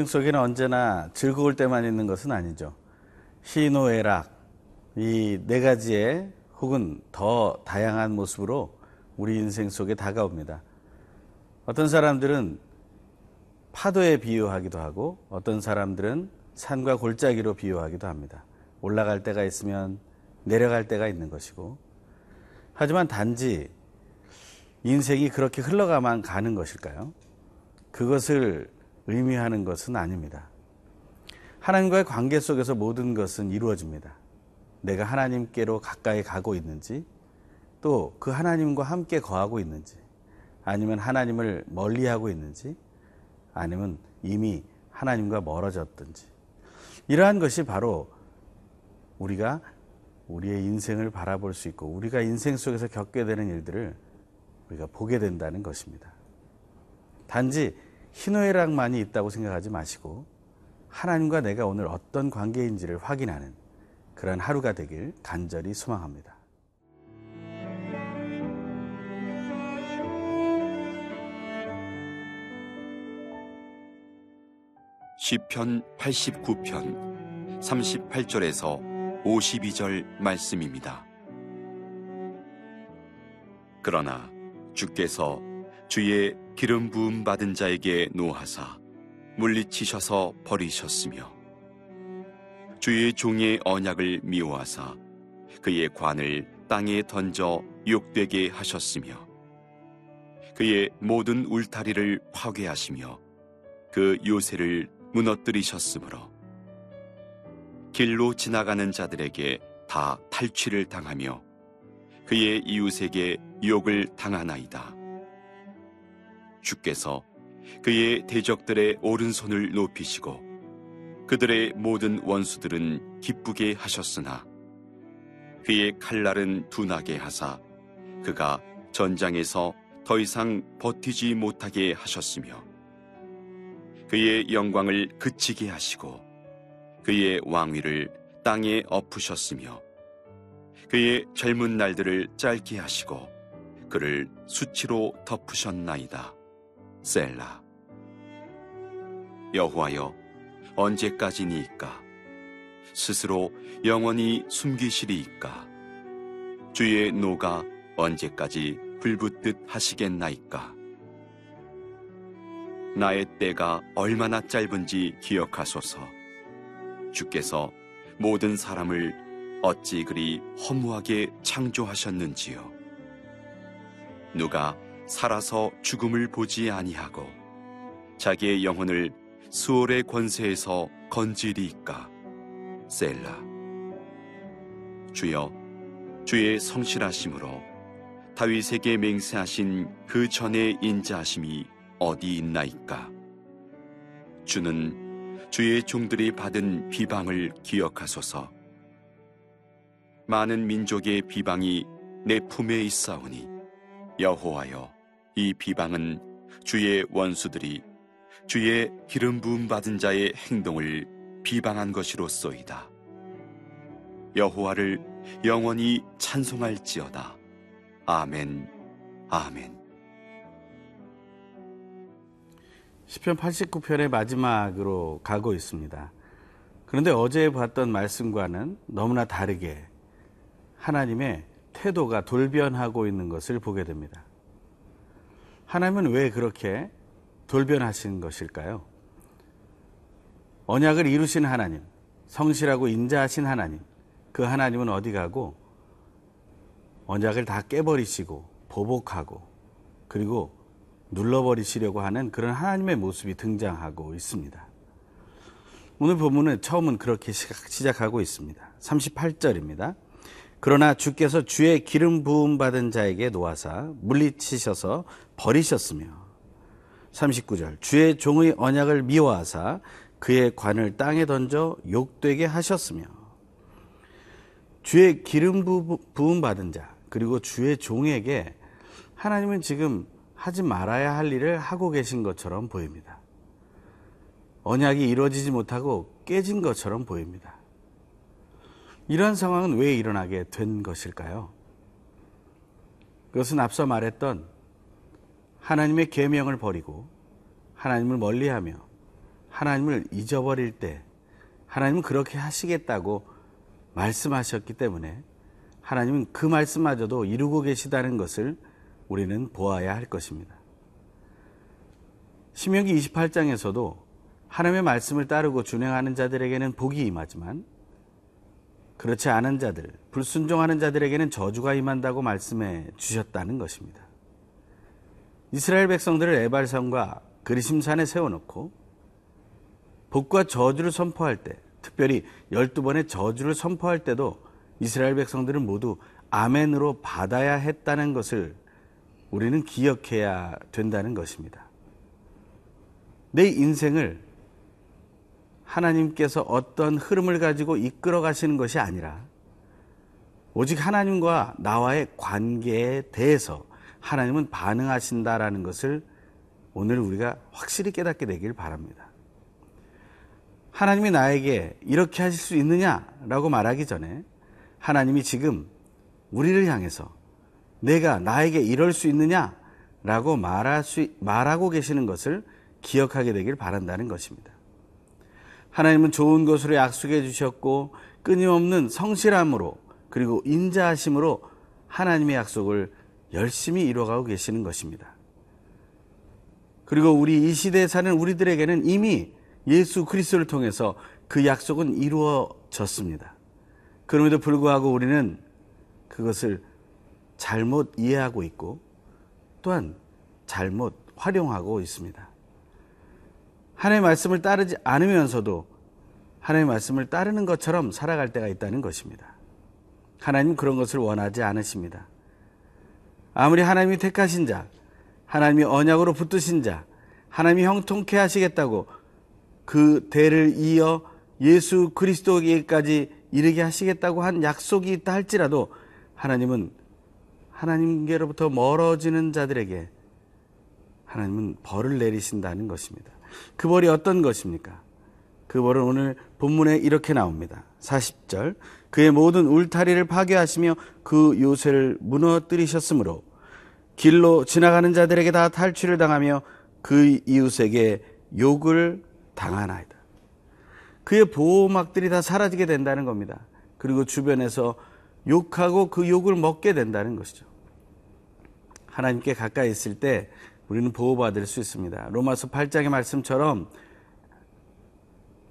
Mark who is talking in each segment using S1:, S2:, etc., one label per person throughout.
S1: 인생 속에는 언제나 즐거울 때만 있는 것은 아니죠. 희노애락, 이 네 가지의 혹은 더 다양한 모습으로 우리 인생 속에 다가옵니다. 어떤 사람들은 파도에 비유하기도 하고 어떤 사람들은 산과 골짜기로 비유하기도 합니다. 올라갈 때가 있으면 내려갈 때가 있는 것이고 하지만 단지 인생이 그렇게 흘러가만 가는 것일까요? 그것을 의미하는 것은 아닙니다. 하나님과의 관계 속에서 모든 것은 이루어집니다. 내가 하나님께로 가까이 가고 있는지, 또 그 하나님과 함께 거하고 있는지, 아니면 하나님을 멀리하고 있는지, 아니면 이미 하나님과 멀어졌든지. 이러한 것이 바로 우리가 우리의 인생을 바라볼 수 있고, 우리가 인생 속에서 겪게 되는 일들을 우리가 보게 된다는 것입니다. 단지 희노애락만이 있다고 생각하지 마시고 하나님과 내가 오늘 어떤 관계인지를 확인하는 그런 하루가 되길 간절히 소망합니다.
S2: 시편 89편 38절에서 52절 말씀입니다. 그러나 주께서 주의 기름 부음 받은 자에게 노하사 물리치셔서 버리셨으며 주의 종의 언약을 미워하사 그의 관을 땅에 던져 욕되게 하셨으며 그의 모든 울타리를 파괴하시며 그 요새를 무너뜨리셨으므로 길로 지나가는 자들에게 다 탈취를 당하며 그의 이웃에게 욕을 당하나이다. 주께서 그의 대적들의 오른손을 높이시고 그들의 모든 원수들은 기쁘게 하셨으나 그의 칼날은 둔하게 하사 그가 전장에서 더 이상 버티지 못하게 하셨으며 그의 영광을 그치게 하시고 그의 왕위를 땅에 엎으셨으며 그의 젊은 날들을 짧게 하시고 그를 수치로 덮으셨나이다. 셀라 여호와여 언제까지니이까? 스스로 영원히 숨기시리이까? 주의 노가 언제까지 불붙듯 하시겠나이까? 나의 때가 얼마나 짧은지 기억하소서. 주께서 모든 사람을 어찌 그리 허무하게 창조하셨는지요. 누가 살아서 죽음을 보지 아니하고 자기의 영혼을 수월의 권세에서 건지리이까? 셀라. 주여 주의 성실하심으로 다윗에게 맹세하신 그 전의 인자하심이 어디 있나이까? 주는 주의 종들이 받은 비방을 기억하소서. 많은 민족의 비방이 내 품에 있사오니 여호와여 이 비방은 주의 원수들이 주의 기름 부음 받은 자의 행동을 비방한 것이로소이다. 여호와를 영원히 찬송할지어다. 아멘. 아멘.
S1: 시편 89편의 마지막으로 가고 있습니다. 그런데 어제 봤던 말씀과는 너무나 다르게 하나님의 태도가 돌변하고 있는 것을 보게 됩니다. 하나님은 왜 그렇게 돌변하신 것일까요? 언약을 이루신 하나님, 성실하고 인자하신 하나님, 그 하나님은 어디 가고 언약을 다 깨버리시고 보복하고 그리고 눌러버리시려고 하는 그런 하나님의 모습이 등장하고 있습니다. 오늘 본문은 처음은 그렇게 시작하고 있습니다. 38절입니다. 그러나 주께서 주의 기름 부음 받은 자에게 놓아사 물리치셔서 버리셨으며 39절 주의 종의 언약을 미워하사 그의 관을 땅에 던져 욕되게 하셨으며 주의 기름 부음 받은 자 그리고 주의 종에게 하나님은 지금 하지 말아야 할 일을 하고 계신 것처럼 보입니다. 언약이 이루어지지 못하고 깨진 것처럼 보입니다. 이러한 상황은 왜 일어나게 된 것일까요? 그것은 앞서 말했던 하나님의 계명을 버리고 하나님을 멀리하며 하나님을 잊어버릴 때 하나님은 그렇게 하시겠다고 말씀하셨기 때문에 하나님은 그 말씀마저도 이루고 계시다는 것을 우리는 보아야 할 것입니다. 신명기 28장에서도 하나님의 말씀을 따르고 준행하는 자들에게는 복이 임하지만 그렇지 않은 자들, 불순종하는 자들에게는 저주가 임한다고 말씀해 주셨다는 것입니다. 이스라엘 백성들을 에발산과 그리심산에 세워놓고 복과 저주를 선포할 때, 특별히 12번의 저주를 선포할 때도 이스라엘 백성들은 모두 아멘으로 받아야 했다는 것을 우리는 기억해야 된다는 것입니다. 내 인생을 하나님께서 어떤 흐름을 가지고 이끌어 가시는 것이 아니라 오직 하나님과 나와의 관계에 대해서 하나님은 반응하신다라는 것을 오늘 우리가 확실히 깨닫게 되길 바랍니다. 하나님이 나에게 이렇게 하실 수 있느냐라고 말하기 전에 하나님이 지금 우리를 향해서 내가 나에게 이럴 수 있느냐라고 말할 수, 말하고 계시는 것을 기억하게 되길 바란다는 것입니다. 하나님은 좋은 것으로 약속해 주셨고 끊임없는 성실함으로 그리고 인자하심으로 하나님의 약속을 열심히 이루어가고 계시는 것입니다. 그리고 우리 이 시대에 사는 우리들에게는 이미 예수 그리스도를 통해서 그 약속은 이루어졌습니다. 그럼에도 불구하고 우리는 그것을 잘못 이해하고 있고 또한 잘못 활용하고 있습니다. 하나님의 말씀을 따르지 않으면서도 하나님의 말씀을 따르는 것처럼 살아갈 때가 있다는 것입니다. 하나님 그런 것을 원하지 않으십니다. 아무리 하나님이 택하신 자, 하나님이 언약으로 붙드신 자, 하나님이 형통케 하시겠다고 그 대를 이어 예수 그리스도에게까지 이르게 하시겠다고 한 약속이 있다 할지라도 하나님은 하나님께로부터 멀어지는 자들에게 하나님은 벌을 내리신다는 것입니다. 그 벌이 어떤 것입니까? 그 벌은 오늘 본문에 이렇게 나옵니다. 40절. 그의 모든 울타리를 파괴하시며 그 요새를 무너뜨리셨으므로 길로 지나가는 자들에게 다 탈취를 당하며 그 이웃에게 욕을 당하나이다. 그의 보호막들이 다 사라지게 된다는 겁니다. 그리고 주변에서 욕하고 그 욕을 먹게 된다는 것이죠. 하나님께 가까이 있을 때 우리는 보호받을 수 있습니다. 로마서 8장의 말씀처럼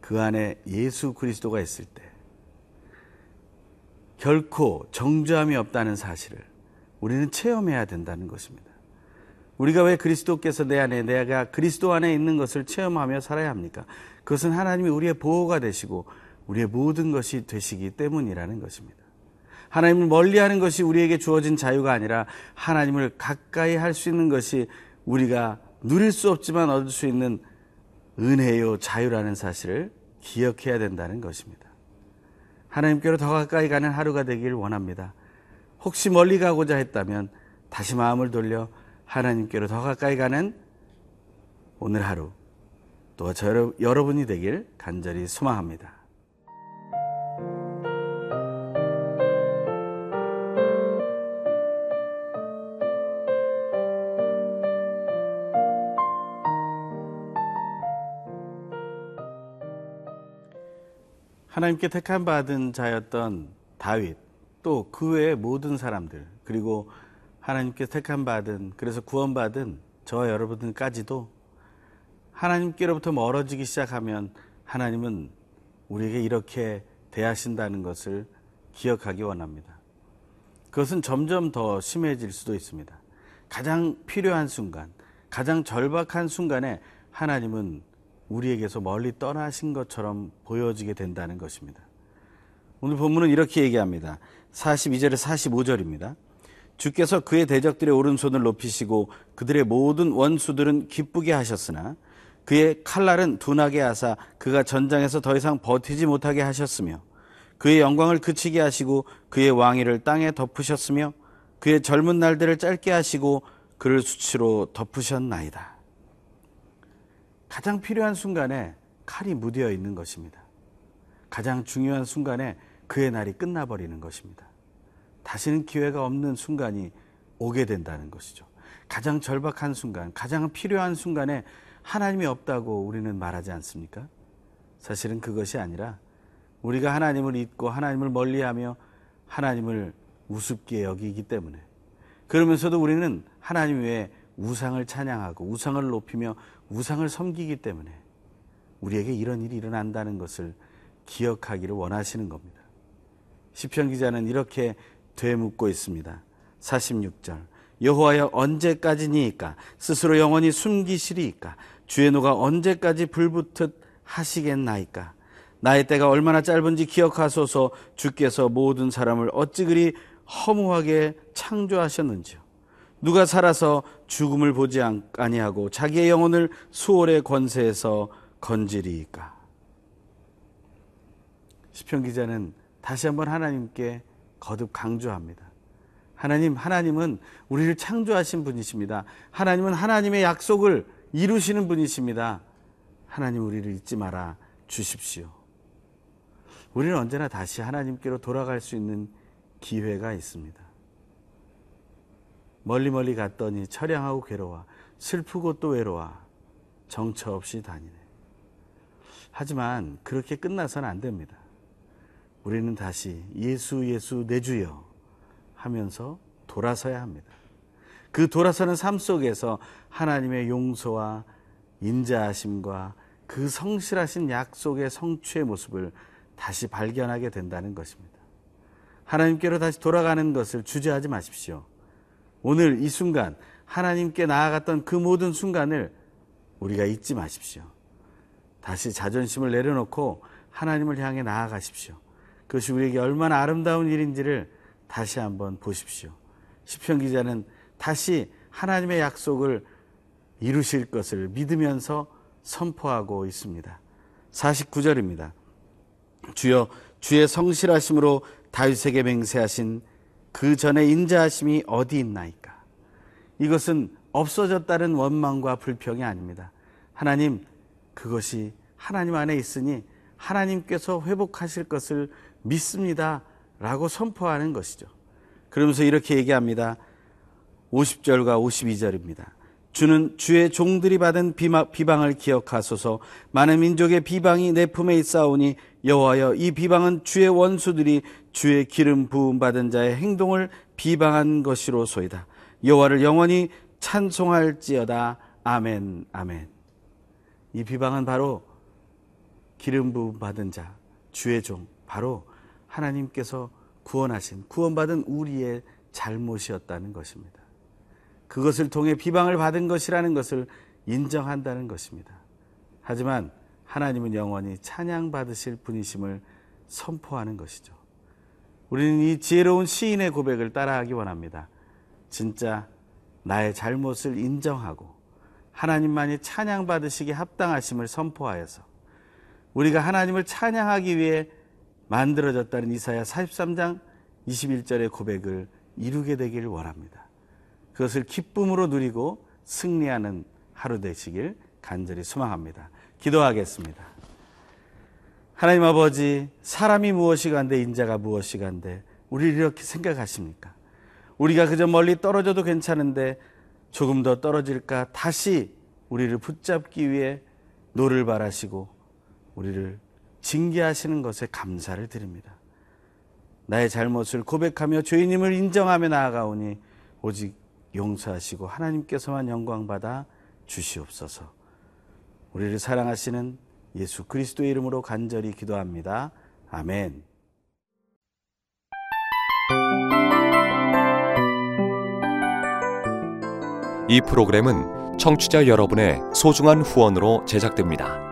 S1: 그 안에 예수 그리스도가 있을 때 결코 정죄함이 없다는 사실을 우리는 체험해야 된다는 것입니다. 우리가 왜 그리스도께서 내 안에 내가 그리스도 안에 있는 것을 체험하며 살아야 합니까? 그것은 하나님이 우리의 보호가 되시고 우리의 모든 것이 되시기 때문이라는 것입니다. 하나님을 멀리하는 것이 우리에게 주어진 자유가 아니라 하나님을 가까이 할 수 있는 것이 우리가 누릴 수 없지만 얻을 수 있는 은혜요 자유라는 사실을 기억해야 된다는 것입니다. 하나님께로 더 가까이 가는 하루가 되길 원합니다. 혹시 멀리 가고자 했다면 다시 마음을 돌려 하나님께로 더 가까이 가는 오늘 하루 또 저 여러분이 되길 간절히 소망합니다. 하나님께 택함 받은 자였던 다윗 또 그 외의 모든 사람들 그리고 하나님께 택함 받은 그래서 구원받은 저와 여러분들까지도 하나님께로부터 멀어지기 시작하면 하나님은 우리에게 이렇게 대하신다는 것을 기억하기 원합니다. 그것은 점점 더 심해질 수도 있습니다. 가장 필요한 순간, 가장 절박한 순간에 하나님은 우리에게서 멀리 떠나신 것처럼 보여지게 된다는 것입니다. 오늘 본문은 이렇게 얘기합니다. 42절에 45절입니다. 주께서 그의 대적들의 오른손을 높이시고 그들의 모든 원수들은 기쁘게 하셨으나 그의 칼날은 둔하게 하사 그가 전장에서 더 이상 버티지 못하게 하셨으며 그의 영광을 그치게 하시고 그의 왕위를 땅에 덮으셨으며 그의 젊은 날들을 짧게 하시고 그를 수치로 덮으셨나이다. 가장 필요한 순간에 칼이 무디어 있는 것입니다. 가장 중요한 순간에 그의 날이 끝나버리는 것입니다. 다시는 기회가 없는 순간이 오게 된다는 것이죠. 가장 절박한 순간, 가장 필요한 순간에 하나님이 없다고 우리는 말하지 않습니까? 사실은 그것이 아니라 우리가 하나님을 잊고 하나님을 멀리하며 하나님을 우습게 여기기 때문에 그러면서도 우리는 하나님 외에 우상을 찬양하고 우상을 높이며 우상을 섬기기 때문에 우리에게 이런 일이 일어난다는 것을 기억하기를 원하시는 겁니다. 시편 기자는 이렇게 되묻고 있습니다. 46절. 여호와여 언제까지니까? 스스로 영원히 숨기시리이까? 주의 노가 언제까지 불붙듯 하시겠나이까? 나의 때가 얼마나 짧은지 기억하소서. 주께서 모든 사람을 어찌 그리 허무하게 창조하셨는지요 누가 살아서 죽음을 보지 아니하고 자기의 영혼을 수월의 권세에서 건지리이까 시편 기자는 다시 한번 하나님께 거듭 강조합니다. 하나님, 하나님은 우리를 창조하신 분이십니다. 하나님은 하나님의 약속을 이루시는 분이십니다. 하나님 우리를 잊지 말아 주십시오. 우리는 언제나 다시 하나님께로 돌아갈 수 있는 기회가 있습니다. 멀리 멀리 갔더니 처량하고 괴로워 슬프고 또 외로워 정처 없이 다니네. 하지만 그렇게 끝나서는 안 됩니다. 우리는 다시 예수 예수 내 주여 하면서 돌아서야 합니다. 그 돌아서는 삶 속에서 하나님의 용서와 인자하심과 그 성실하신 약속의 성취의 모습을 다시 발견하게 된다는 것입니다. 하나님께로 다시 돌아가는 것을 주저하지 마십시오. 오늘 이 순간 하나님께 나아갔던 그 모든 순간을 우리가 잊지 마십시오. 다시 자존심을 내려놓고 하나님을 향해 나아가십시오. 그것이 우리에게 얼마나 아름다운 일인지를 다시 한번 보십시오. 시편 기자는 다시 하나님의 약속을 이루실 것을 믿으면서 선포하고 있습니다. 49절입니다. 주여 주의 성실하심으로 다윗에게 맹세하신 그 전에 인자하심이 어디 있나이까? 이것은 없어졌다는 원망과 불평이 아닙니다. 하나님 그것이 하나님 안에 있으니 하나님께서 회복하실 것을 믿습니다. 라고 선포하는 것이죠. 그러면서 이렇게 얘기합니다. 50절과 52절입니다. 주는 주의 종들이 받은 비방을 기억하소서 많은 민족의 비방이 내 품에 있사오니 여호와여 이 비방은 주의 원수들이 주의 기름 부음 받은 자의 행동을 비방한 것이로소이다. 여호와를 영원히 찬송할지어다. 아멘. 아멘. 이 비방은 바로 기름 부음 받은 자, 주의 종, 바로 하나님께서 구원하신 구원받은 우리의 잘못이었다는 것입니다. 그것을 통해 비방을 받은 것이라는 것을 인정한다는 것입니다. 하지만 하나님은 영원히 찬양받으실 분이심을 선포하는 것이죠. 우리는 이 지혜로운 시인의 고백을 따라하기 원합니다. 진짜 나의 잘못을 인정하고 하나님만이 찬양받으시기 합당하심을 선포하여서 우리가 하나님을 찬양하기 위해 만들어졌다는 이사야 43장 21절의 고백을 이루게 되기를 원합니다. 그것을 기쁨으로 누리고 승리하는 하루 되시길 간절히 소망합니다. 기도하겠습니다. 하나님 아버지, 사람이 무엇이 간데 인자가 무엇이 간데 우리를 이렇게 생각하십니까? 우리가 그저 멀리 떨어져도 괜찮은데 조금 더 떨어질까 다시 우리를 붙잡기 위해 노를 발하시고 우리를 징계하시는 것에 감사를 드립니다. 나의 잘못을 고백하며 죄인임을 인정하며 나아가오니 오직 용서하시고 하나님께서만 영광받아 주시옵소서. 우리를 사랑하시는 예수 그리스도의 이름으로 간절히 기도합니다. 아멘.
S3: 이 프로그램은 청취자 여러분의 소중한 후원으로 제작됩니다.